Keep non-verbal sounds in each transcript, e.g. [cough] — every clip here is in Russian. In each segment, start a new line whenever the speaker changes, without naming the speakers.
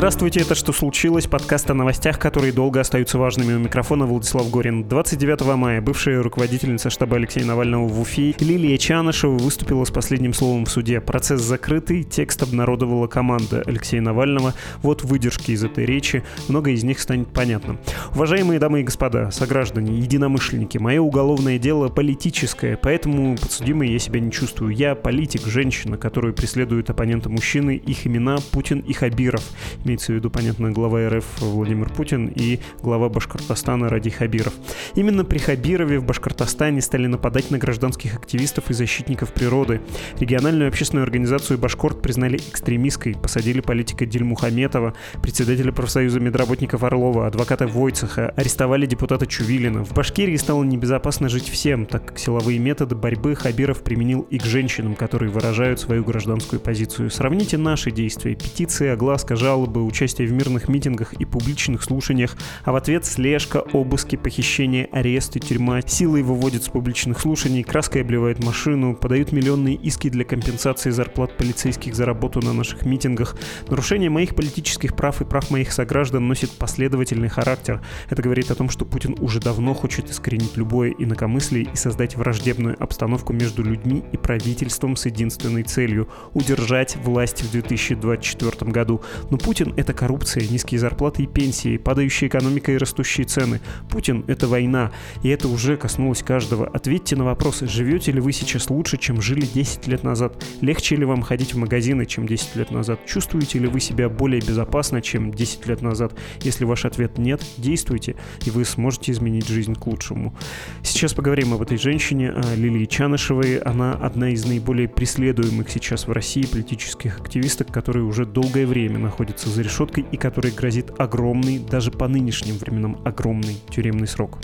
Здравствуйте, это «Что случилось?» Подкаст о новостях, которые долго остаются важными. У микрофона Владислав Горин. 29 мая бывшая руководительница штаба Алексея Навального в Уфе Лилия Чанышева выступила с последним словом в суде. Процесс закрытый, текст обнародовала команда Алексея Навального. Вот выдержки из этой речи. Много из них станет понятным. Уважаемые дамы и господа, сограждане, единомышленники, мое уголовное дело политическое, поэтому подсудимой я себя не чувствую. Я политик, женщина, которую преследуют оппоненты мужчины, их имена Путин и Хабиров. Имеется в виду, понятно, глава РФ Владимир Путин и глава Башкортостана Ради Хабиров. Именно при Хабирове в Башкортостане стали нападать на гражданских активистов и защитников природы. Региональную общественную организацию «Башкорт» признали экстремистской, посадили политика Дильмухаметова, председателя профсоюза медработников Орлова, адвоката Войцеха, арестовали депутата Чувилина. В Башкирии стало небезопасно жить всем, так как силовые методы борьбы Хабиров применил и к женщинам, которые выражают свою гражданскую позицию. Сравните наши действия. Петиции, огласка, жалобы, бы участие в мирных митингах и публичных слушаниях, а в ответ слежка, обыски, похищение, аресты, тюрьма, силой выводят с публичных слушаний, краской обливает машину, подают миллионные иски для компенсации зарплат полицейских за работу на наших митингах. Нарушение моих политических прав и прав моих сограждан носит последовательный характер. Это говорит о том, что Путин уже давно хочет искоренить любое инакомыслие и создать враждебную обстановку между людьми и правительством с единственной целью – удержать власть в 2024 году. Но Путин Это коррупция, низкие зарплаты и пенсии, падающая экономика и растущие цены. Путин — это война, и это уже коснулось каждого. Ответьте на вопрос, живете ли вы сейчас лучше, чем жили 10 лет назад? Легче ли вам ходить в магазины, чем 10 лет назад? Чувствуете ли вы себя более безопасно, чем 10 лет назад? Если ваш ответ нет, действуйте, и вы сможете изменить жизнь к лучшему. Сейчас поговорим об этой женщине, о Лилии Чанышевой. Она одна из наиболее преследуемых сейчас в России политических активисток, которые уже долгое время находятся за решеткой и которой грозит огромный, даже по нынешним временам огромный тюремный срок.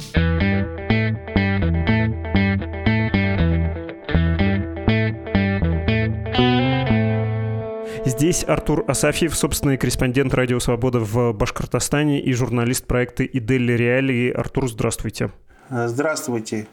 Здесь Артур Асафьев, собственный корреспондент Радио Свобода в Башкортостане и журналист проекта «Иделли Реалии». Артур, здравствуйте.
Здравствуйте.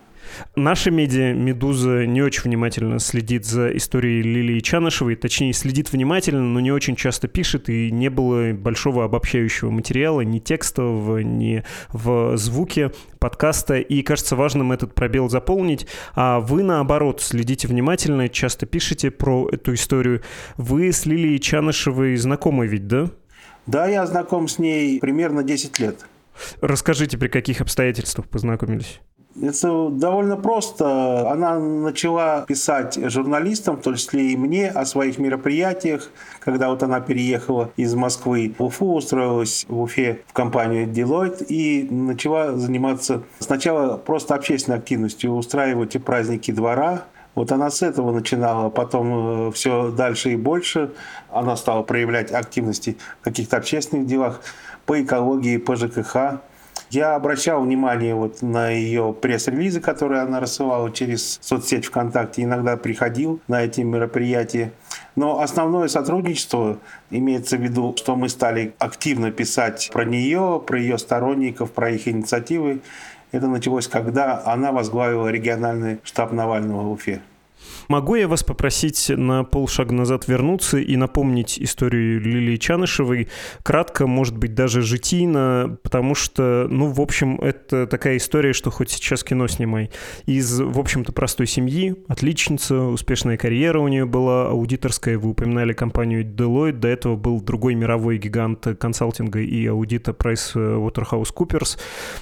Наша медиа «Медуза» не очень внимательно следит за историей Лилии Чанышевой, точнее, следит внимательно, но не очень часто пишет, и не было большого обобщающего материала, ни текстового, ни в звуке подкаста, и кажется важным этот пробел заполнить. А вы, наоборот, следите внимательно, часто пишете про эту историю. Вы с Лилией Чанышевой знакомы ведь, да?
Да, я знаком с ней примерно 10 лет.
Расскажите, при каких обстоятельствах познакомились?
Это довольно просто. Она начала писать журналистам, в том числе и мне, о своих мероприятиях, когда вот она переехала из Москвы в Уфу, устроилась в Уфе в компанию Deloitte и начала заниматься сначала просто общественной активностью, устраивать и праздники двора, вот она с этого начинала, потом э, все дальше и больше. Она стала проявлять активности в каких-то общественных делах по экологии, по ЖКХ. Я обращал внимание вот на ее пресс-релизы, которые она рассылала через соцсеть ВКонтакте, иногда приходил на эти мероприятия. Но основное сотрудничество имеется в виду, что мы стали активно писать про нее, про ее сторонников, про их инициативы. Это началось, когда она возглавила региональный штаб Навального в Уфе.
Могу я вас попросить на полшага назад вернуться и напомнить историю Лилии Чанышевой? Кратко, может быть, даже житийно, потому что, ну, в общем, это такая история, что хоть сейчас кино снимай. Из, в общем-то, простой семьи, отличница, успешная карьера у нее была, аудиторская, вы упоминали компанию Deloitte, до этого был другой мировой гигант консалтинга и аудита PricewaterhouseCoopers.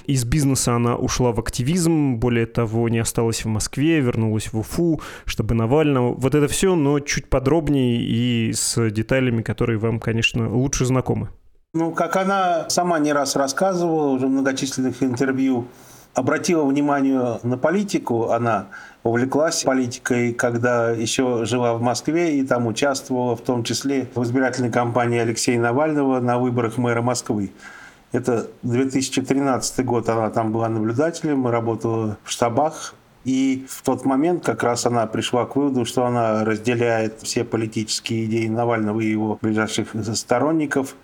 Из бизнеса она ушла в активизм, более того, не осталась в Москве, вернулась в Уфу, чтобы Навального. Вот это все, но чуть подробнее и с деталями, которые вам, конечно, лучше знакомы.
Ну, как она сама не раз рассказывала уже в многочисленных интервью, обратила внимание на политику, она увлеклась политикой, когда еще жила в Москве и там участвовала в том числе в избирательной кампании Алексея Навального на выборах мэра Москвы. Это 2013 год, она там была наблюдателем, работала в штабах и в тот момент как раз она пришла к выводу, что она разделяет все политические идеи Навального и его ближайших сторонников.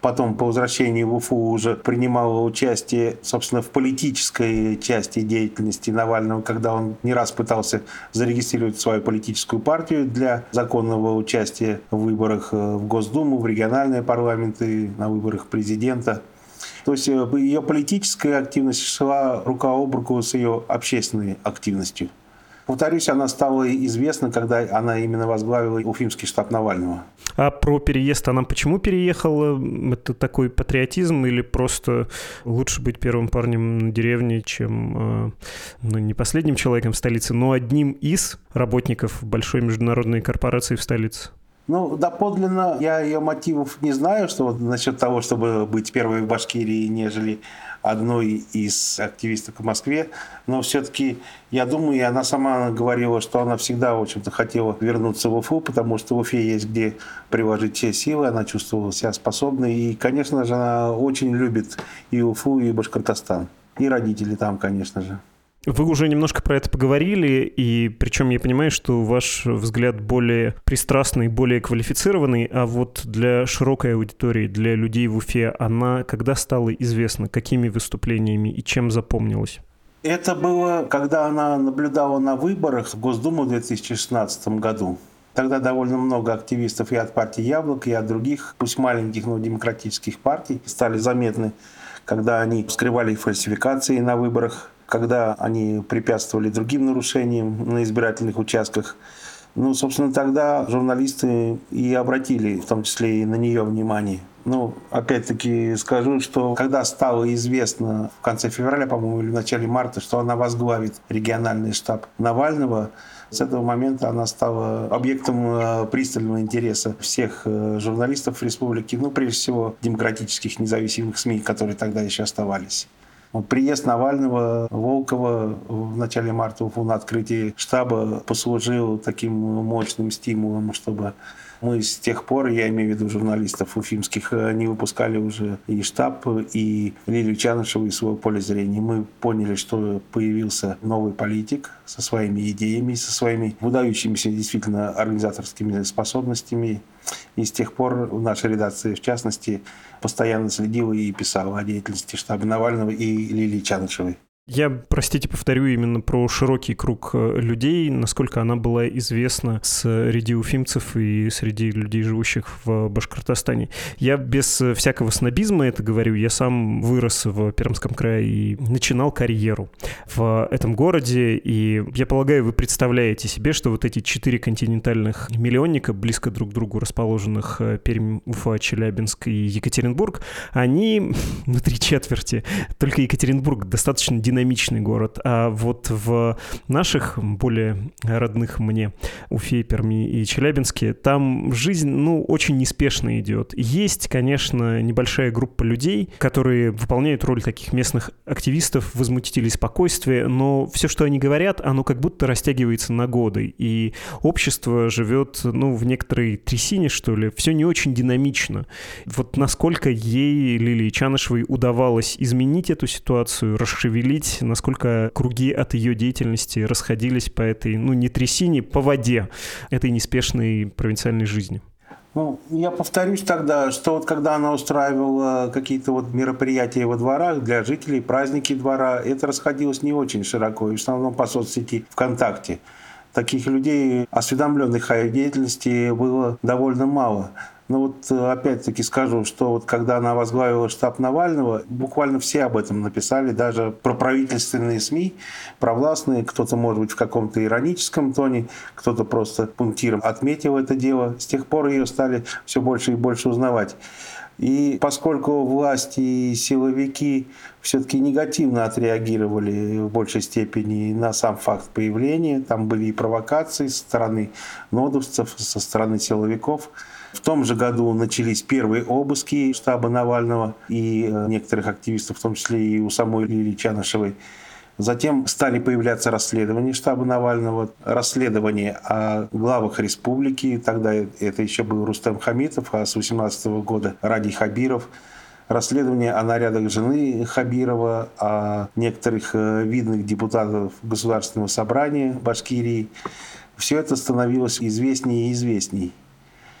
потом по возвращении в Уфу уже принимала участие, собственно, в политической части деятельности Навального, когда он не раз пытался зарегистрировать свою политическую партию для законного участия в выборах э, в Госдуму, в региональные парламенты, на выборах президента. То есть э, ее политическая активность шла рука об руку с ее общественной активностью. Повторюсь, она стала известна, когда она именно возглавила Уфимский штаб Навального.
А про переезд она почему переехала? Это такой патриотизм или просто лучше быть первым парнем на деревне, чем, э, ну, не последним человеком в столице, но одним из работников большой международной корпорации в столице?
Ну, доподлинно я ее мотивов не знаю, что вот насчет того, чтобы быть первой в Башкирии, нежели одной из активисток в Москве, но все-таки я думаю, и она сама говорила, что она всегда, в общем-то, хотела вернуться в Уфу, потому что в Уфе есть где приложить все силы, она чувствовала себя способной, и, конечно же, она очень любит и Уфу, и Башкортостан, и родители там, конечно же.
Вы уже немножко про это поговорили, и причем я понимаю, что ваш взгляд более пристрастный, более квалифицированный, а вот для широкой аудитории, для людей в Уфе, она когда стала известна, какими выступлениями и чем запомнилась?
Это было, когда она наблюдала на выборах в Госдуму в 2016 году. Тогда довольно много активистов и от партии «Яблок», и от других, пусть маленьких, но демократических партий, стали заметны, когда они скрывали фальсификации на выборах, когда они препятствовали другим нарушениям на избирательных участках. Ну, собственно, тогда журналисты и обратили, в том числе и на нее, внимание. Ну, опять-таки скажу, что когда стало известно в конце февраля, по-моему, или в начале марта, что она возглавит региональный штаб Навального, с этого момента она стала объектом э, пристального интереса всех э, журналистов республики, ну, прежде всего, демократических независимых СМИ, которые тогда еще оставались. Приезд Навального, Волкова в начале марта на открытии штаба послужил таким мощным стимулом, чтобы мы с тех пор, я имею в виду журналистов уфимских, не выпускали уже и штаб, и Лилию Чанышеву из своего поля зрения. Мы поняли, что появился новый политик со своими идеями, со своими выдающимися действительно организаторскими способностями. И с тех пор в нашей редакции, в частности, постоянно следила и писала о деятельности штаба Навального и Лилии Чанышевой.
Я, простите, повторю именно про широкий круг э, людей, насколько она была известна среди уфимцев и среди людей, живущих в Башкортостане. Я без всякого снобизма это говорю. Я сам вырос в Пермском крае и начинал карьеру в этом городе. И я полагаю, вы представляете себе, что вот эти четыре континентальных миллионника, близко друг к другу расположенных э, Пермь, Уфа, Челябинск и Екатеринбург, они [laughs] на три четверти. Только Екатеринбург достаточно динамичный динамичный город. А вот в наших, более родных мне, Уфе, Перми и Челябинске, там жизнь, ну, очень неспешно идет. Есть, конечно, небольшая группа людей, которые выполняют роль таких местных активистов, возмутителей спокойствия, но все, что они говорят, оно как будто растягивается на годы. И общество живет, ну, в некоторой трясине, что ли. Все не очень динамично. Вот насколько ей, Лилии Чанышевой, удавалось изменить эту ситуацию, расшевелить понять, насколько круги от ее деятельности расходились по этой, ну, не трясине, по воде этой неспешной провинциальной жизни.
Ну, я повторюсь тогда, что вот когда она устраивала какие-то вот мероприятия во дворах для жителей, праздники двора, это расходилось не очень широко, и в основном по соцсети ВКонтакте. Таких людей, осведомленных о ее деятельности, было довольно мало. Но вот э, опять-таки скажу, что вот когда она возглавила штаб Навального, буквально все об этом написали, даже про правительственные СМИ, провластные, кто-то, может быть, в каком-то ироническом тоне, кто-то просто пунктиром отметил это дело. С тех пор ее стали все больше и больше узнавать. И поскольку власти и силовики все-таки негативно отреагировали в большей степени на сам факт появления, там были и провокации со стороны нодовцев, со стороны силовиков – в том же году начались первые обыски штаба Навального и э, некоторых активистов, в том числе и у самой Лилии Чанышевой. Затем стали появляться расследования штаба Навального, расследования о главах республики. Тогда это еще был Рустем Хамитов, а с 18 года Ради Хабиров. Расследование о нарядах жены Хабирова, о некоторых э, видных депутатов Государственного собрания Башкирии. Все это становилось известнее и известней.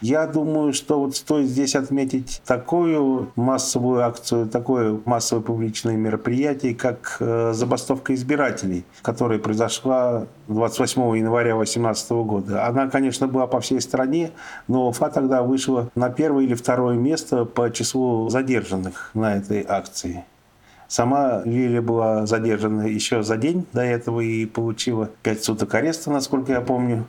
Я думаю, что вот стоит здесь отметить такую массовую акцию, такое массовое публичное мероприятие, как э, забастовка избирателей, которая произошла 28 января 2018 года. Она, конечно, была по всей стране, но Уфа тогда вышла на первое или второе место по числу задержанных на этой акции. Сама Лилия была задержана еще за день до этого и получила 5 суток ареста, насколько я помню.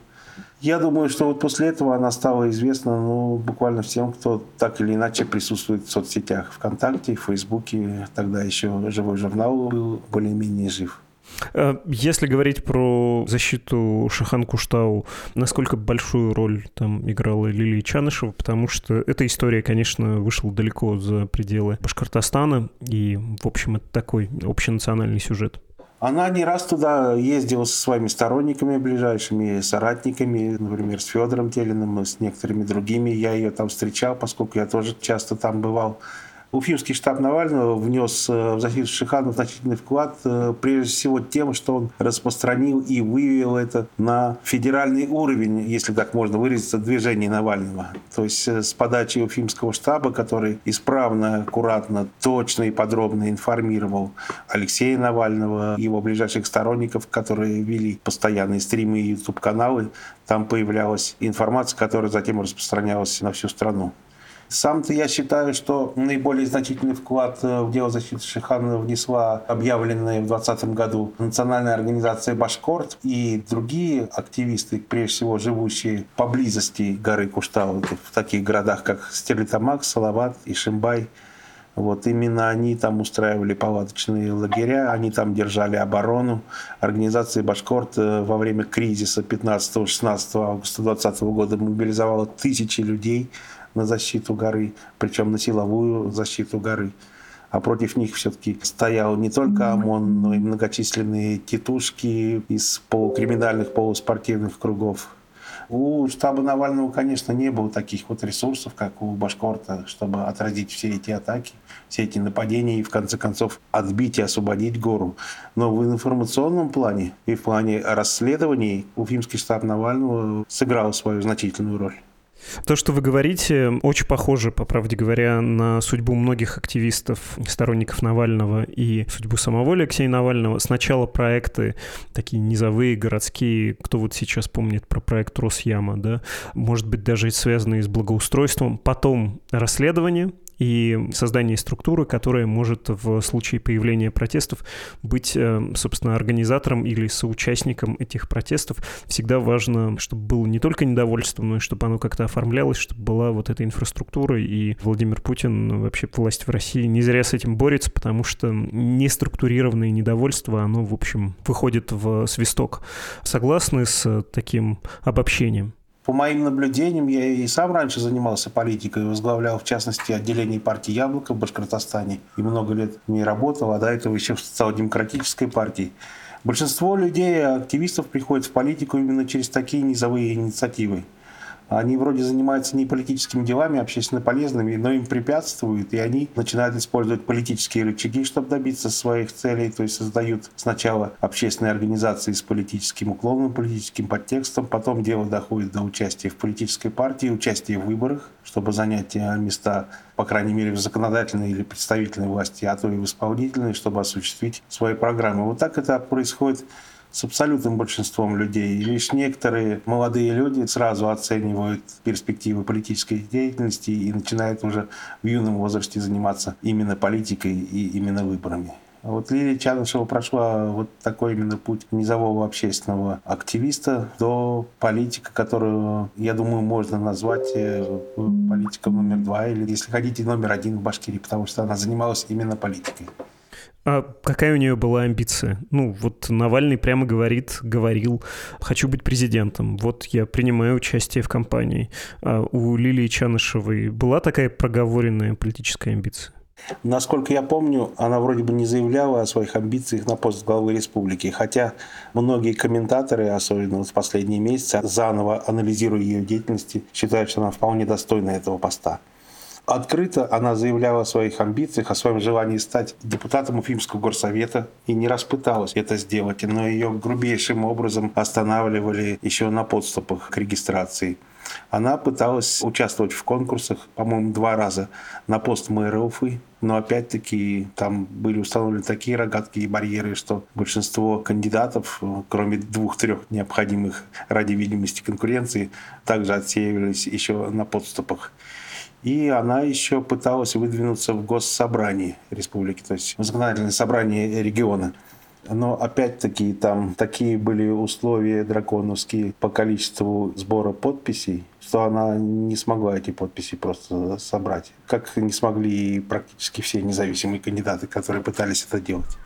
Я думаю, что вот после этого она стала известна ну, буквально всем, кто так или иначе присутствует в соцсетях. ВКонтакте, в Фейсбуке. Тогда еще живой журнал был более-менее жив.
Э, если говорить про защиту Шахан Куштау, насколько большую роль там играла Лилия Чанышева, потому что эта история, конечно, вышла далеко за пределы Башкортостана, и, в общем, это такой общенациональный сюжет.
Она не раз туда ездила со своими сторонниками ближайшими, соратниками, например, с Федором Телиным, с некоторыми другими. Я ее там встречал, поскольку я тоже часто там бывал. Уфимский штаб Навального внес э, в защиту Шихана значительный вклад, э, прежде всего тем, что он распространил и вывел это на федеральный уровень, если так можно выразиться, движение Навального. То есть э, с подачи Уфимского штаба, который исправно, аккуратно, точно и подробно информировал Алексея Навального, его ближайших сторонников, которые вели постоянные стримы и YouTube-каналы, там появлялась информация, которая затем распространялась на всю страну. Сам-то я считаю, что наиболее значительный вклад э, в дело защиты Шихана внесла объявленная в 2020 году Национальная организация Башкорт и другие активисты, прежде всего живущие поблизости горы Куштау, в таких городах, как Стерлитамак, Салават и Шимбай. Вот именно они там устраивали палаточные лагеря, они там держали оборону. Организация Башкорт э, во время кризиса 15-16 августа 2020 года мобилизовала тысячи людей на защиту горы, причем на силовую защиту горы. А против них все-таки стоял не только ОМОН, но и многочисленные титушки из полукриминальных, полуспортивных кругов. У штаба Навального, конечно, не было таких вот ресурсов, как у Башкорта, чтобы отразить все эти атаки, все эти нападения и, в конце концов, отбить и освободить гору. Но в информационном плане и в плане расследований Уфимский штаб Навального сыграл свою значительную роль.
То, что вы говорите, очень похоже, по правде говоря, на судьбу многих активистов, сторонников Навального и судьбу самого Алексея Навального. Сначала проекты такие низовые, городские, кто вот сейчас помнит про проект Росяма, да, может быть, даже связанные с благоустройством. Потом расследование, и создание структуры, которая может в случае появления протестов быть, э, собственно, организатором или соучастником этих протестов. Всегда важно, чтобы было не только недовольство, но и чтобы оно как-то оформлялось, чтобы была вот эта инфраструктура, и Владимир Путин, вообще власть в России, не зря с этим борется, потому что неструктурированное недовольство, оно, в общем, выходит в свисток. Согласны с таким обобщением?
По моим наблюдениям, я и сам раньше занимался политикой, возглавлял, в частности, отделение партии «Яблоко» в Башкортостане. И много лет не работал, а до этого еще в социал-демократической партии. Большинство людей, активистов приходят в политику именно через такие низовые инициативы. Они вроде занимаются не политическими делами, а общественно полезными, но им препятствуют, и они начинают использовать политические рычаги, чтобы добиться своих целей, то есть создают сначала общественные организации с политическим уклоном, политическим подтекстом, потом дело доходит до участия в политической партии, участия в выборах, чтобы занять э, места, по крайней мере, в законодательной или представительной власти, а то и в исполнительной, чтобы осуществить свои программы. Вот так это происходит с абсолютным большинством людей. И лишь некоторые молодые люди сразу оценивают перспективы политической деятельности и начинают уже в юном возрасте заниматься именно политикой и именно выборами. Вот Лилия Чадышева прошла вот такой именно путь низового общественного активиста до политика, которую, я думаю, можно назвать э, политиком номер два или, если хотите, номер один в Башкирии, потому что она занималась именно политикой.
А какая у нее была амбиция? Ну, вот Навальный прямо говорит, говорил, хочу быть президентом. Вот я принимаю участие в кампании. А у Лилии Чанышевой была такая проговоренная политическая амбиция?
Насколько я помню, она вроде бы не заявляла о своих амбициях на пост главы республики, хотя многие комментаторы, особенно в последние месяцы, заново анализируя ее деятельность, считают, что она вполне достойна этого поста. Открыто она заявляла о своих амбициях, о своем желании стать депутатом Уфимского горсовета и не раз пыталась это сделать, но ее грубейшим образом останавливали еще на подступах к регистрации. Она пыталась участвовать в конкурсах, по-моему, два раза на пост мэра Уфы. Но опять-таки там были установлены такие рогатки и барьеры, что большинство кандидатов, кроме двух-трех необходимых ради видимости конкуренции, также отсеивались еще на подступах. И она еще пыталась выдвинуться в госсобрание республики, то есть в законодательное собрание региона. Но опять-таки там такие были условия драконовские по количеству сбора подписей, что она не смогла эти подписи просто собрать. Как не смогли практически все независимые кандидаты, которые пытались это делать.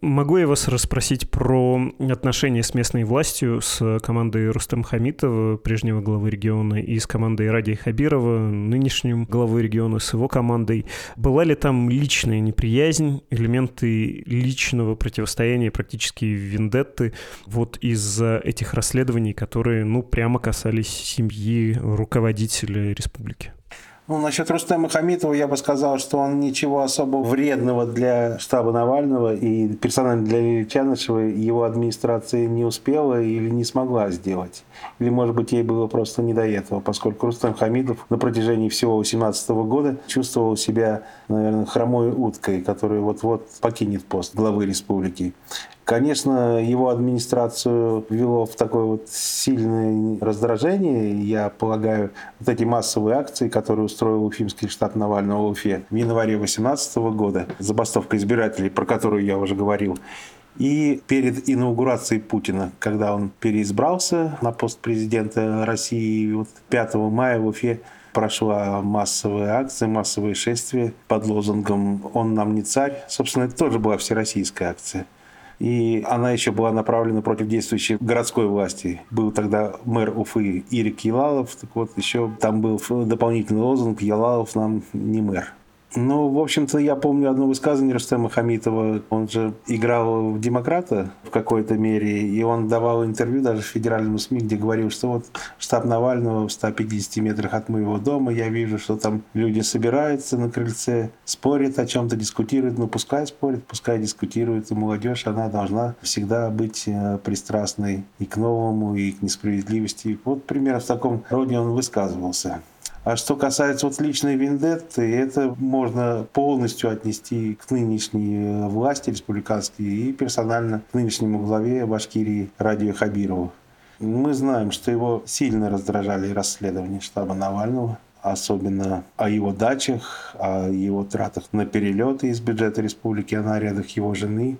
Могу я вас расспросить про отношения с местной властью, с командой Рустем Хамитова, прежнего главы региона, и с командой Ради Хабирова, нынешним главой региона, с его командой. Была ли там личная неприязнь, элементы личного противостояния, практически вендетты, вот из-за этих расследований, которые, ну, прямо касались семьи руководителя республики?
Ну, насчет Рустема Хамитова я бы сказал, что он ничего особо вредного для штаба Навального и персонально для Лилии Чанышевой его администрация не успела или не смогла сделать. Или, может быть, ей было просто не до этого, поскольку Рустем Хамитов на протяжении всего 2018 года чувствовал себя, наверное, хромой уткой, которая вот-вот покинет пост главы республики. Конечно, его администрацию ввело в такое вот сильное раздражение. Я полагаю, вот эти массовые акции, которые устроил Уфимский штаб Навального в Уфе в январе 2018 года, забастовка избирателей, про которую я уже говорил, и перед инаугурацией Путина, когда он переизбрался на пост президента России, вот 5 мая в Уфе прошла массовая акция, массовые шествия под лозунгом «Он нам не царь». Собственно, это тоже была всероссийская акция. И она еще была направлена против действующей городской власти. Был тогда мэр Уфы Ирик Елалов. Так вот, еще там был дополнительный лозунг «Елалов нам не мэр». Ну, в общем-то, я помню одно высказывание Рустема Хамитова. Он же играл в демократа в какой-то мере, и он давал интервью даже в федеральном СМИ, где говорил, что вот штаб Навального в 150 метрах от моего дома, я вижу, что там люди собираются на крыльце, спорят о чем-то, дискутируют. Ну, пускай спорят, пускай дискутируют. И молодежь, она должна всегда быть э, пристрастной и к новому, и к несправедливости. Вот примерно в таком роде он высказывался. А что касается вот личной вендетты, это можно полностью отнести к нынешней э, власти республиканской и персонально к нынешнему главе Башкирии Радио Хабирову. Мы знаем, что его сильно раздражали расследования штаба Навального, особенно о его дачах, о его тратах на перелеты из бюджета республики, о нарядах его жены.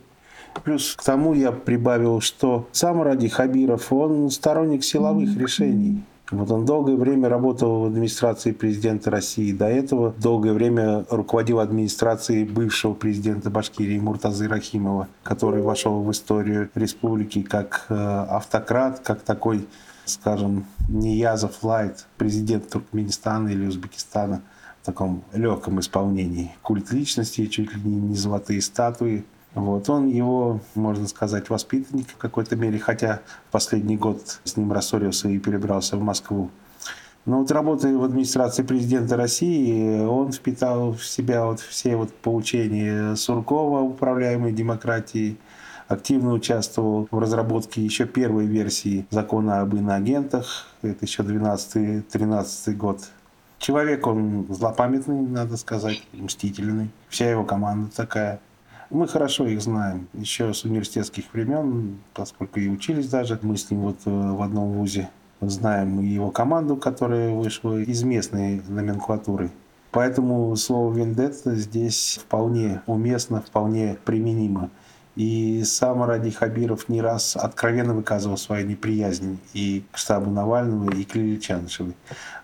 Плюс к тому я прибавил, что сам Ради Хабиров, он сторонник силовых решений. Вот он долгое время работал в администрации президента России. До этого долгое время руководил администрацией бывшего президента Башкирии Муртазы Рахимова, который вошел в историю республики как э, автократ, как такой, скажем, Ниязов Лайт, президент Туркменистана или Узбекистана в таком легком исполнении. Культ личности, чуть ли не золотые статуи – вот. Он его, можно сказать, воспитанник в какой-то мере, хотя последний год с ним рассорился и перебрался в Москву. Но вот работая в администрации президента России, он впитал в себя вот все вот поучения Суркова управляемой демократии, активно участвовал в разработке еще первой версии закона об иноагентах, это еще 12-13 год. Человек он злопамятный, надо сказать, мстительный. Вся его команда такая – мы хорошо их знаем еще с университетских времен, поскольку и учились даже. Мы с ним вот э, в одном вузе знаем его команду, которая вышла из местной номенклатуры. Поэтому слово «вендетта» здесь вполне уместно, вполне применимо. И сам Ради Хабиров не раз откровенно выказывал свою неприязнь и к штабу Навального, и к Лилии Чанышевой.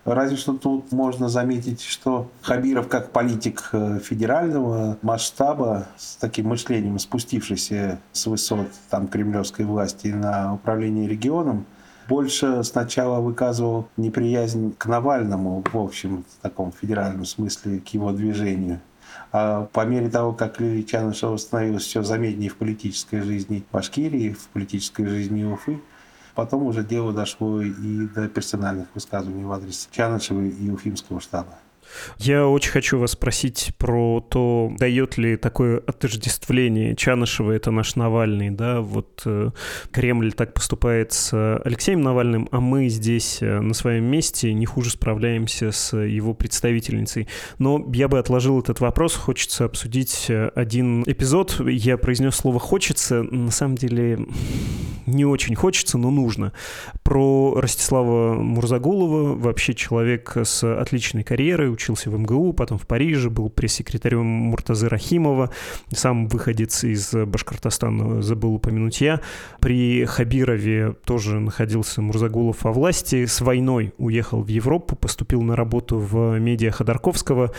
Разве что тут можно заметить, что Хабиров как политик э, федерального масштаба с таким мышлением, спустившийся с высот там, кремлевской власти на управление регионом, больше сначала выказывал неприязнь к Навальному в общем в таком федеральном смысле, к его движению. А по мере того, как Лилия Чанышева становилась все заметнее в политической жизни Башкирии, в политической жизни Уфы, потом уже дело дошло и до персональных высказываний в адрес Чанышева и Уфимского штаба.
Я очень хочу вас спросить про то, дает ли такое отождествление Чанышева это наш Навальный, да, вот э, Кремль так поступает с Алексеем Навальным, а мы здесь э, на своем месте не хуже справляемся с его представительницей. Но я бы отложил этот вопрос, хочется обсудить э, один эпизод. Я произнес слово «хочется», на самом деле не очень хочется, но нужно. Про Ростислава Мурзагулова, вообще человек с отличной карьерой, учился в МГУ, потом в Париже, был пресс-секретарем Муртазы Рахимова, сам выходец из Башкортостана, забыл упомянуть я. При Хабирове тоже находился Мурзагулов во власти, с войной уехал в Европу, поступил на работу в медиа Ходорковского,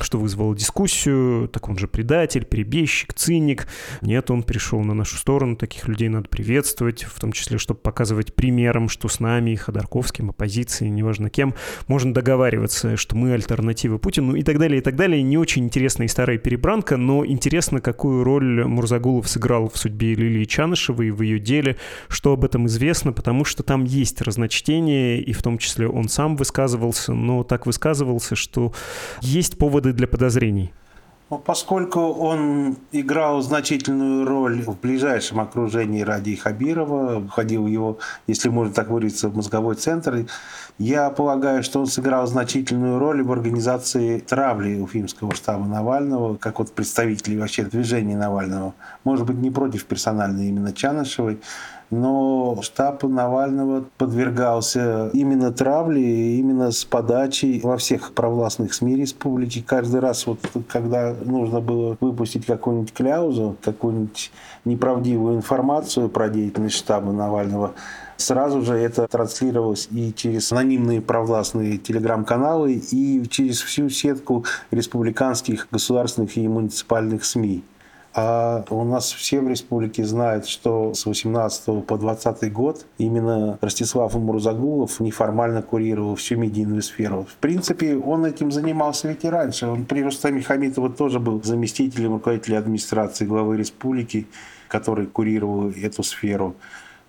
что вызвало дискуссию, так он же предатель, перебежчик, циник. Нет, он пришел на нашу сторону, таких людей надо приветствовать, в том числе, чтобы показывать примером, что с нами, Ходорковским, оппозицией, неважно кем, можно договариваться, что мы альтернатива Путину и так далее, и так далее. Не очень интересная и старая перебранка, но интересно, какую роль Мурзагулов сыграл в судьбе Лилии Чанышевой, в ее деле, что об этом известно, потому что там есть разночтение, и в том числе он сам высказывался, но так высказывался, что есть поводы для подозрений.
Ну, поскольку он играл значительную роль в ближайшем окружении Ради Хабирова, входил в его, если можно так выразиться, в мозговой центр, я полагаю, что он сыграл значительную роль в организации травли Уфимского штаба Навального, как вот представителей вообще движения Навального. Может быть, не против персонально именно Чанышевой, но штаб Навального подвергался именно травле, именно с подачей во всех провластных СМИ республики. Каждый раз, вот, когда нужно было выпустить какую-нибудь кляузу, какую-нибудь неправдивую информацию про деятельность штаба Навального, сразу же это транслировалось и через анонимные провластные телеграм-каналы, и через всю сетку республиканских, государственных и муниципальных СМИ. А у нас все в республике знают, что с 18 по 20 год именно Ростислав Мурзагулов неформально курировал всю медийную сферу. В принципе, он этим занимался ведь и раньше. Он при Рустаме Хамитова тоже был заместителем руководителя администрации главы республики, который курировал эту сферу.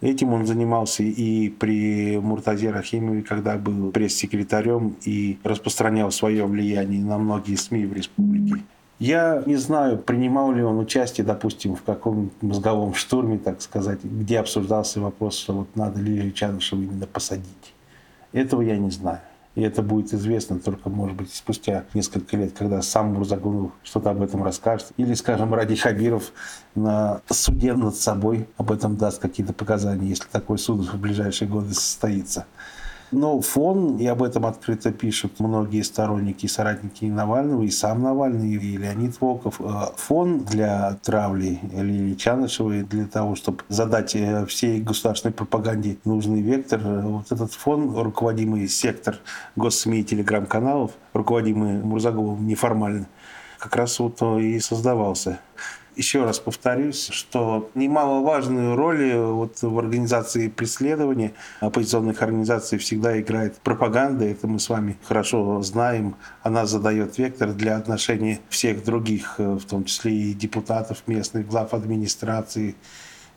Этим он занимался и при Муртазе Рахимове, когда был пресс-секретарем и распространял свое влияние на многие СМИ в республике. Я не знаю, принимал ли он участие, допустим, в каком мозговом штурме, так сказать, где обсуждался вопрос, что вот надо Лилию Чанышеву именно посадить. Этого я не знаю. И это будет известно только, может быть, спустя несколько лет, когда сам Мурзагунов что-то об этом расскажет. Или, скажем, Ради Хабиров на суде над собой об этом даст какие-то показания, если такой суд в ближайшие годы состоится. Но фон, и об этом открыто пишут многие сторонники и соратники Навального, и сам Навальный, и Леонид Волков, э, фон для травли Лилии Чанышевой, для того, чтобы задать э, всей государственной пропаганде нужный вектор, э, вот этот фон, руководимый сектор госсми и телеграм-каналов, руководимый Мурзаговым неформально, как раз вот и создавался еще раз повторюсь, что немаловажную роль вот в организации преследования оппозиционных организаций всегда играет пропаганда. Это мы с вами хорошо знаем. Она задает вектор для отношений всех других, в том числе и депутатов местных, глав администрации,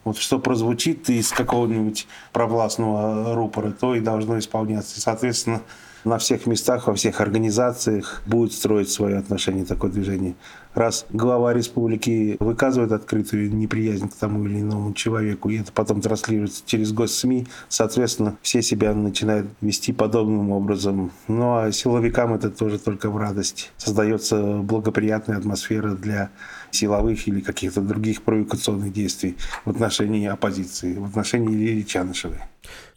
вот что прозвучит из какого-нибудь провластного рупора, то и должно исполняться. И, соответственно, на всех местах, во всех организациях будет строить свое отношение такое движение. Раз глава республики выказывает открытую неприязнь к тому или иному человеку, и это потом транслируется через госсми, соответственно, все себя начинают вести подобным образом. Ну а силовикам это тоже только в радость. Создается благоприятная атмосфера для силовых или каких-то других провокационных действий в отношении оппозиции, в отношении Лилии Чанышевой.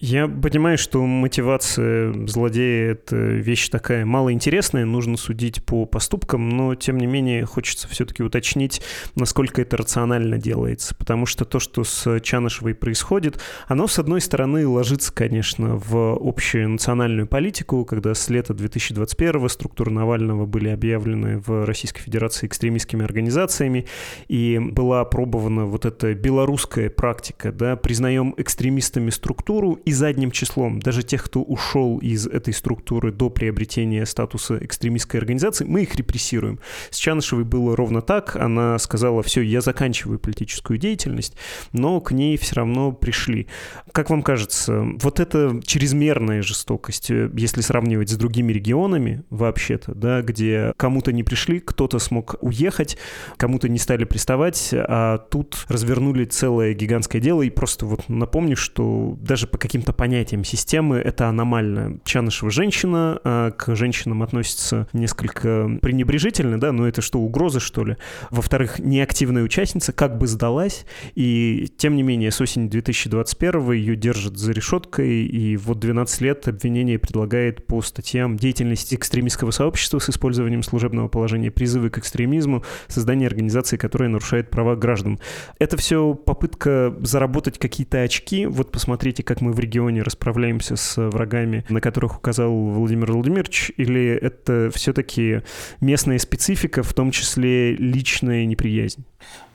Я понимаю, что мотивация злодея — это вещь такая малоинтересная, нужно судить по поступкам, но, тем не менее, хочется все-таки уточнить, насколько это рационально делается, потому что то, что с Чанышевой происходит, оно, с одной стороны, ложится, конечно, в общую национальную политику, когда с лета 2021 структуры Навального были объявлены в Российской Федерации экстремистскими организациями, и была опробована вот эта белорусская практика, да, признаем экстремистами структуру и и задним числом даже тех, кто ушел из этой структуры до приобретения статуса экстремистской организации, мы их репрессируем. С Чанышевой было ровно так. Она сказала, все, я заканчиваю политическую деятельность, но к ней все равно пришли. Как вам кажется, вот эта чрезмерная жестокость, если сравнивать с другими регионами вообще-то, да, где кому-то не пришли, кто-то смог уехать, кому-то не стали приставать, а тут развернули целое гигантское дело. И просто вот напомню, что даже по каким-то понятиям системы это аномально. Чанышева женщина, а к женщинам относится несколько пренебрежительно, да, но это что, угроза, что ли? Во-вторых, неактивная участница как бы сдалась, и тем не менее с осени 2021 ее держат за решеткой, и вот 12 лет обвинение предлагает по статьям деятельности экстремистского сообщества с использованием служебного положения, призывы к экстремизму, создание организации, которая нарушает права граждан. Это все попытка заработать какие-то очки. Вот посмотрите, как мы регионе расправляемся с врагами, на которых указал Владимир Владимирович, или это все-таки местная специфика, в том числе личная неприязнь?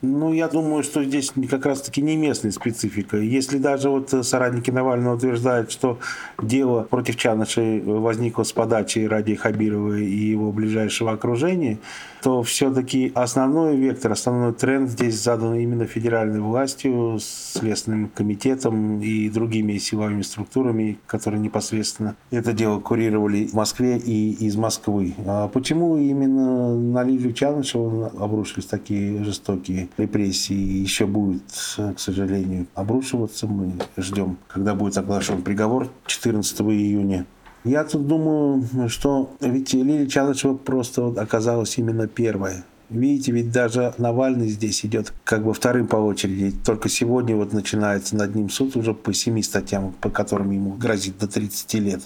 Ну, я думаю, что здесь как раз-таки не местная специфика. Если даже вот соратники Навального утверждают, что дело против Чанышей возникло с подачи Ради Хабирова и его ближайшего окружения, то все-таки основной вектор, основной тренд здесь задан именно федеральной властью, Следственным комитетом и другими силовыми структурами, которые непосредственно это дело курировали в Москве и из Москвы. А почему именно на Лилию Чанышеву обрушились такие жестокие репрессии? Еще будет, к сожалению, обрушиваться. Мы ждем, когда будет оглашен приговор 14 июня. Я тут думаю, что ведь Лилия Чалышева просто оказалась именно первой. Видите, ведь даже Навальный здесь идет как бы вторым по очереди. Только сегодня вот начинается над ним суд уже по семи статьям, по которым ему грозит до 30 лет.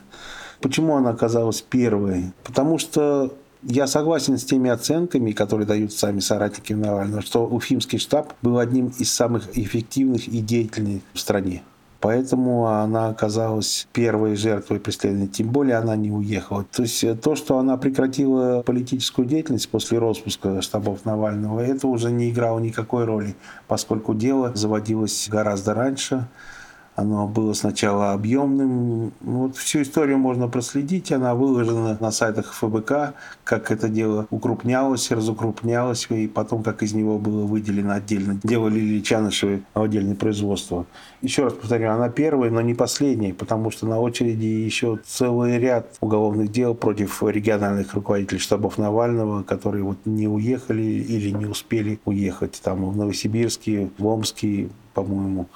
Почему она оказалась первой? Потому что я согласен с теми оценками, которые дают сами соратники Навального, что Уфимский штаб был одним из самых эффективных и деятельных в стране. Поэтому она оказалась первой жертвой преследования, тем более она не уехала. То есть э, то, что она прекратила политическую деятельность после распуска штабов Навального, это уже не играло никакой роли, поскольку дело заводилось гораздо раньше. Оно было сначала объемным. Вот всю историю можно проследить. Она выложена на сайтах ФБК, как это дело укрупнялось, разукрупнялось, и потом, как из него было выделено отдельно. Дело Лилии Чанышевой отдельное производство. Еще раз повторю, она первая, но не последняя, потому что на очереди еще целый ряд уголовных дел против региональных руководителей штабов Навального, которые вот не уехали или не успели уехать. Там в Новосибирске, в Омске, по-моему,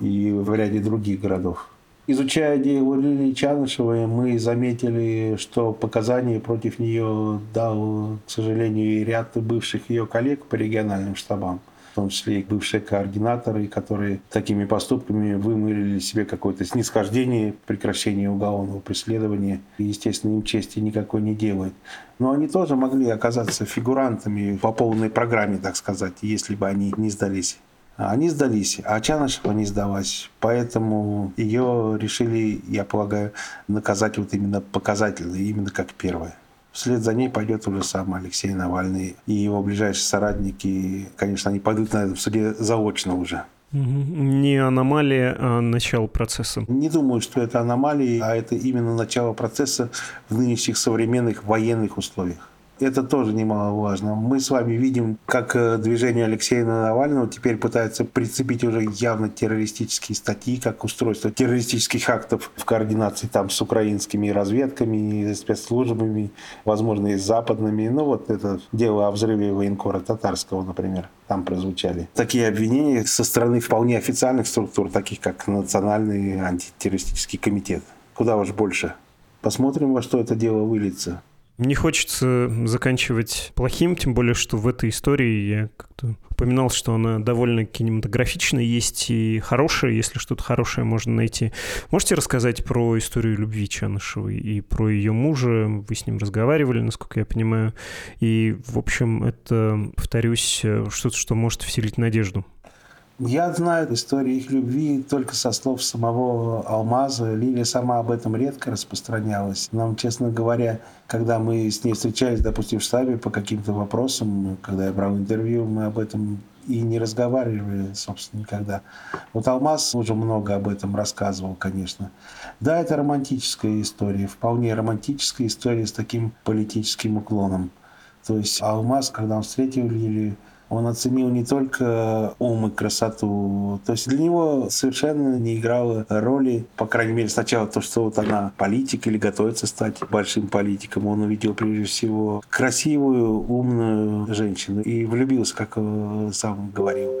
и в ряде других городов. Изучая дело Лилии Чанышевой, мы заметили, что показания против нее дал, к сожалению, и ряд бывших ее коллег по региональным штабам в том числе и бывшие координаторы, которые такими поступками вымырили себе какое-то снисхождение, прекращение уголовного преследования. И, естественно, им чести никакой не делают. Но они тоже могли оказаться фигурантами по полной программе, так сказать, если бы они не сдались. Они сдались, а Чанышева не сдалась. Поэтому ее решили, я полагаю, наказать вот именно показательно, именно как первое. Вслед за ней пойдет уже сам Алексей Навальный и его ближайшие соратники. Конечно, они пойдут на этом суде заочно уже.
Не аномалия, а начало процесса.
Не думаю, что это аномалия, а это именно начало процесса в нынешних современных военных условиях. Это тоже немаловажно. Мы с вами видим, как э, движение Алексея Навального теперь пытается прицепить уже явно террористические статьи, как устройство террористических актов в координации там с украинскими разведками, спецслужбами, возможно, и с западными. Ну вот это дело о взрыве военкора татарского, например, там прозвучали. Такие обвинения со стороны вполне официальных структур, таких как Национальный антитеррористический комитет. Куда уж больше. Посмотрим, во что это дело выльется.
Не хочется заканчивать плохим, тем более, что в этой истории я как-то упоминал, что она довольно кинематографичная, есть и хорошая, если что-то хорошее можно найти. Можете рассказать про историю любви Чанышевой и про ее мужа? Вы с ним разговаривали, насколько я понимаю. И, в общем, это, повторюсь, что-то, что может вселить надежду.
Я знаю историю их любви только со слов самого Алмаза. Лилия сама об этом редко распространялась. Нам, честно говоря, когда мы с ней встречались, допустим, в штабе по каким-то вопросам, когда я брал интервью, мы об этом и не разговаривали, собственно, никогда. Вот Алмаз уже много об этом рассказывал, конечно. Да, это романтическая история, вполне романтическая история с таким политическим уклоном. То есть Алмаз, когда он встретил Лилию, он оценил не только ум и красоту. То есть для него совершенно не играло роли, по крайней мере, сначала то, что вот она политик или готовится стать большим политиком. Он увидел прежде всего красивую, умную женщину и влюбился, как сам говорил.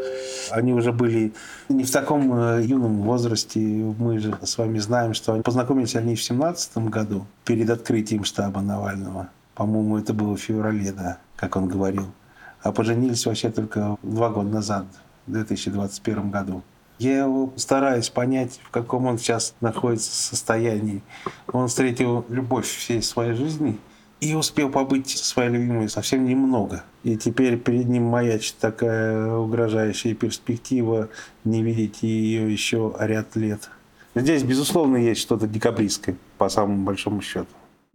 Они уже были не в таком э, юном возрасте. Мы же с вами знаем, что познакомились они в 17 году перед открытием штаба Навального. По-моему, это было в феврале, да, как он говорил а поженились вообще только два года назад, в 2021 году. Я его стараюсь понять, в каком он сейчас находится состоянии. Он встретил любовь всей своей жизни и успел побыть со своей любимой совсем немного. И теперь перед ним маячит такая угрожающая перспектива не видеть ее еще ряд лет. Здесь, безусловно, есть что-то декабристское, по самому большому счету.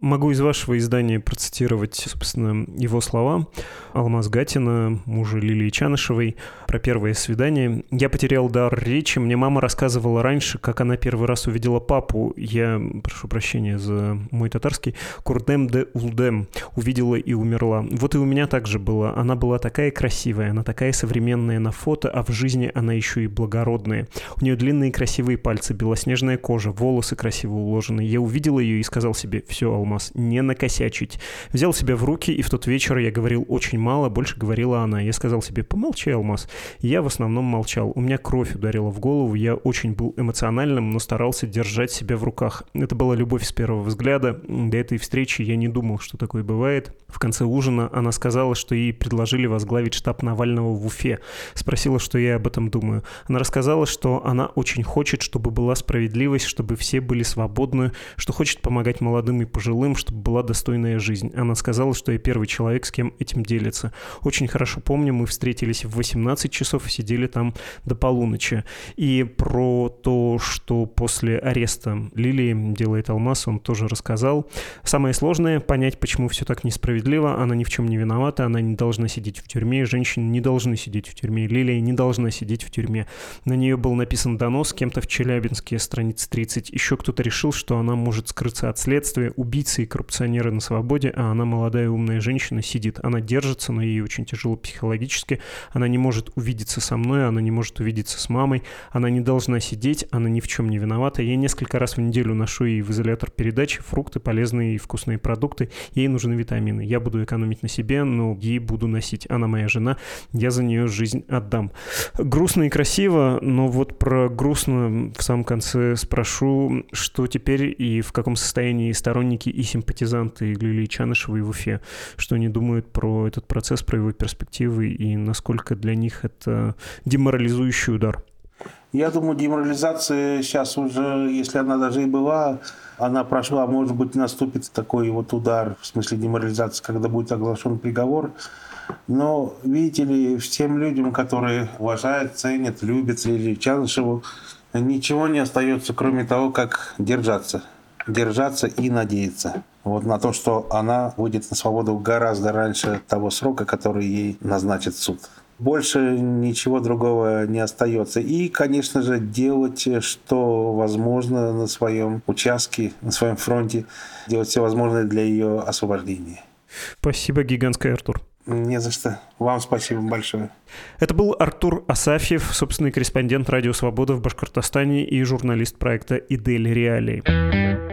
Могу из вашего издания процитировать, собственно, его слова. Алмаз Гатина, мужа Лилии Чанышевой, про первое свидание. «Я потерял дар речи. Мне мама рассказывала раньше, как она первый раз увидела папу. Я, прошу прощения за мой татарский, Курдем де Улдем. Увидела и умерла. Вот и у меня так же было. Она была такая красивая, она такая современная на фото, а в жизни она еще и благородная. У нее длинные красивые пальцы, белоснежная кожа, волосы красиво уложены. Я увидел ее и сказал себе, все, Алмаз, Алмаз, не накосячить. Взял себя в руки, и в тот вечер я говорил очень мало, больше говорила она. Я сказал себе, помолчи, Алмаз. Я в основном молчал. У меня кровь ударила в голову, я очень был эмоциональным, но старался держать себя в руках. Это была любовь с первого взгляда. До этой встречи я не думал, что такое бывает. В конце ужина она сказала, что ей предложили возглавить штаб Навального в Уфе. Спросила, что я об этом думаю. Она рассказала, что она очень хочет, чтобы была справедливость, чтобы все были свободны, что хочет помогать молодым и пожилым, пожилым, чтобы была достойная жизнь. Она сказала, что я первый человек, с кем этим делится. Очень хорошо помню, мы встретились в 18 часов и сидели там до полуночи. И про то, что после ареста Лилии делает Алмаз, он тоже рассказал. Самое сложное — понять, почему все так несправедливо. Она ни в чем не виновата, она не должна сидеть в тюрьме, женщины не должны сидеть в тюрьме, Лилия не должна сидеть в тюрьме. На нее был написан донос кем-то в Челябинске, страница 30. Еще кто-то решил, что она может скрыться от следствия, убить убийцы и коррупционеры на свободе, а она молодая умная женщина сидит. Она держится, но ей очень тяжело психологически. Она не может увидеться со мной, она не может увидеться с мамой. Она не должна сидеть, она ни в чем не виновата. Я несколько раз в неделю ношу ей в изолятор передачи фрукты, полезные и вкусные продукты. Ей нужны витамины. Я буду экономить на себе, но ей буду носить. Она моя жена, я за нее жизнь отдам. Грустно и красиво, но вот про грустно в самом конце спрошу, что теперь и в каком состоянии сторонники и симпатизанты Лилии Чанышевой в Уфе, что они думают про этот процесс, про его перспективы и насколько для них это деморализующий удар?
Я думаю, деморализация сейчас уже, если она даже и была, она прошла, может быть, наступит такой вот удар, в смысле деморализации, когда будет оглашен приговор. Но, видите ли, всем людям, которые уважают, ценят, любят Лилию Чанышеву, ничего не остается, кроме того, как держаться держаться и надеяться вот на то, что она выйдет на свободу гораздо раньше того срока, который ей назначит суд. Больше ничего другого не остается. И, конечно же, делать, что возможно на своем участке, на своем фронте, делать все возможное для ее освобождения.
Спасибо гигантское, Артур.
Не за что. Вам спасибо большое.
Это был Артур Асафьев, собственный корреспондент «Радио Свобода» в Башкортостане и журналист проекта «Идель Реалии».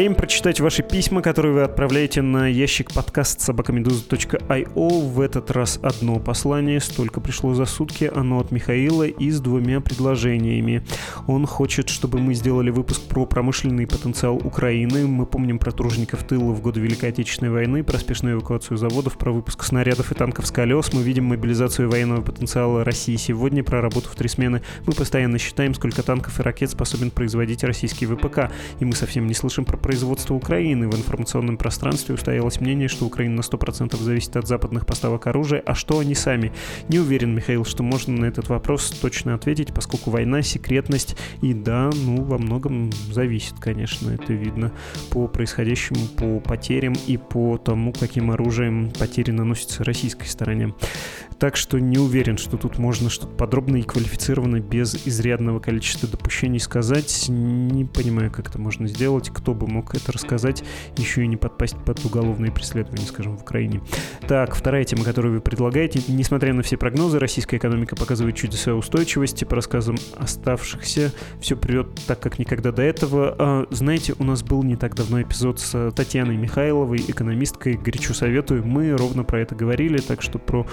Время прочитать ваши письма, которые вы отправляете на ящик подкаст собакамедуза.io. В этот раз одно послание, столько пришло за сутки, оно от Михаила и с двумя предложениями. Он хочет, чтобы мы сделали выпуск про промышленный потенциал Украины. Мы помним про тружеников тыла в годы Великой Отечественной войны, про спешную эвакуацию заводов, про выпуск снарядов и танков с колес. Мы видим мобилизацию военного потенциала России сегодня, про работу в три смены. Мы постоянно считаем, сколько танков и ракет способен производить российский ВПК, и мы совсем не слышим про производства Украины. В информационном пространстве устоялось мнение, что Украина на 100% зависит от западных поставок оружия, а что они сами? Не уверен, Михаил, что можно на этот вопрос точно ответить, поскольку война, секретность и да, ну, во многом зависит, конечно, это видно по происходящему, по потерям и по тому, каким оружием потери наносятся российской стороне. Так что не уверен, что тут можно что-то подробно и квалифицированно без изрядного количества допущений сказать. Не понимаю, как это можно сделать, кто бы мог это рассказать, еще и не подпасть под уголовные преследования, скажем, в Украине. Так, вторая тема, которую вы предлагаете. Несмотря на все прогнозы, российская экономика показывает чудеса устойчивости. По рассказам оставшихся, все придет так, как никогда до этого. А, знаете, у нас был не так давно эпизод с Татьяной Михайловой, экономисткой. Горячо советую. Мы ровно про это говорили, так что про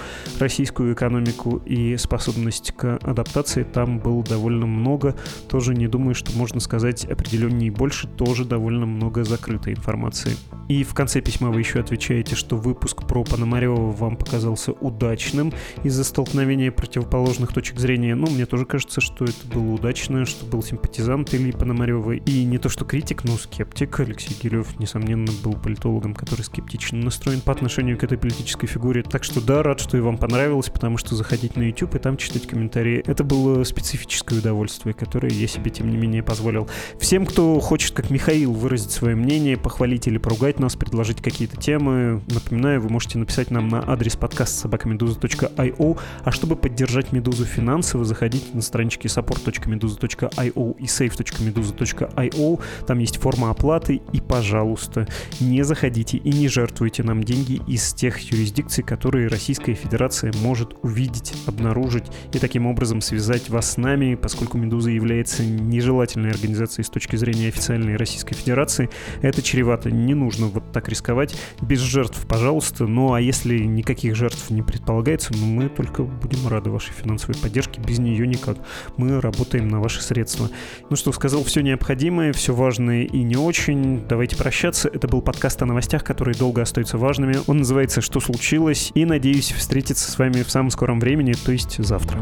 российскую экономику и способность к адаптации там было довольно много. Тоже не думаю, что можно сказать определеннее больше. Тоже довольно много закрытой информации. И в конце письма вы еще отвечаете, что выпуск про Пономарева вам показался удачным из-за столкновения противоположных точек зрения. Ну, мне тоже кажется, что это было удачно, что был симпатизант Ильи Пономарева. И не то, что критик, но скептик. Алексей Гилев, несомненно, был политологом, который скептично настроен по отношению к этой политической фигуре. Так что да, рад, что и вам понравилось, потому что заходить на YouTube и там читать комментарии, это было специфическое удовольствие, которое я себе, тем не менее, позволил. Всем, кто хочет, как Михаил, выразить свое мнение, похвалить или поругать нас, предложить какие-то темы. Напоминаю, вы можете написать нам на адрес подкаст собакамедуза.io, а чтобы поддержать Медузу финансово, заходите на странички support.meduza.io и save.meduza.io. Там есть форма оплаты, и, пожалуйста, не заходите и не жертвуйте нам деньги из тех юрисдикций, которые Российская Федерация может увидеть, обнаружить и таким образом связать вас с нами, поскольку Медуза является нежелательной организацией с точки зрения официальной Российской Федерации. Это чревато. Не нужно вот так рисковать. Без жертв, пожалуйста. Ну а если никаких жертв не предполагается, ну, мы только будем рады вашей финансовой поддержке. Без нее никак. Мы работаем на ваши средства. Ну что, сказал все необходимое, все важное и не очень. Давайте прощаться. Это был подкаст о новостях, которые долго остаются важными. Он называется «Что случилось?» И надеюсь встретиться с с вами в самом скором времени, то есть завтра.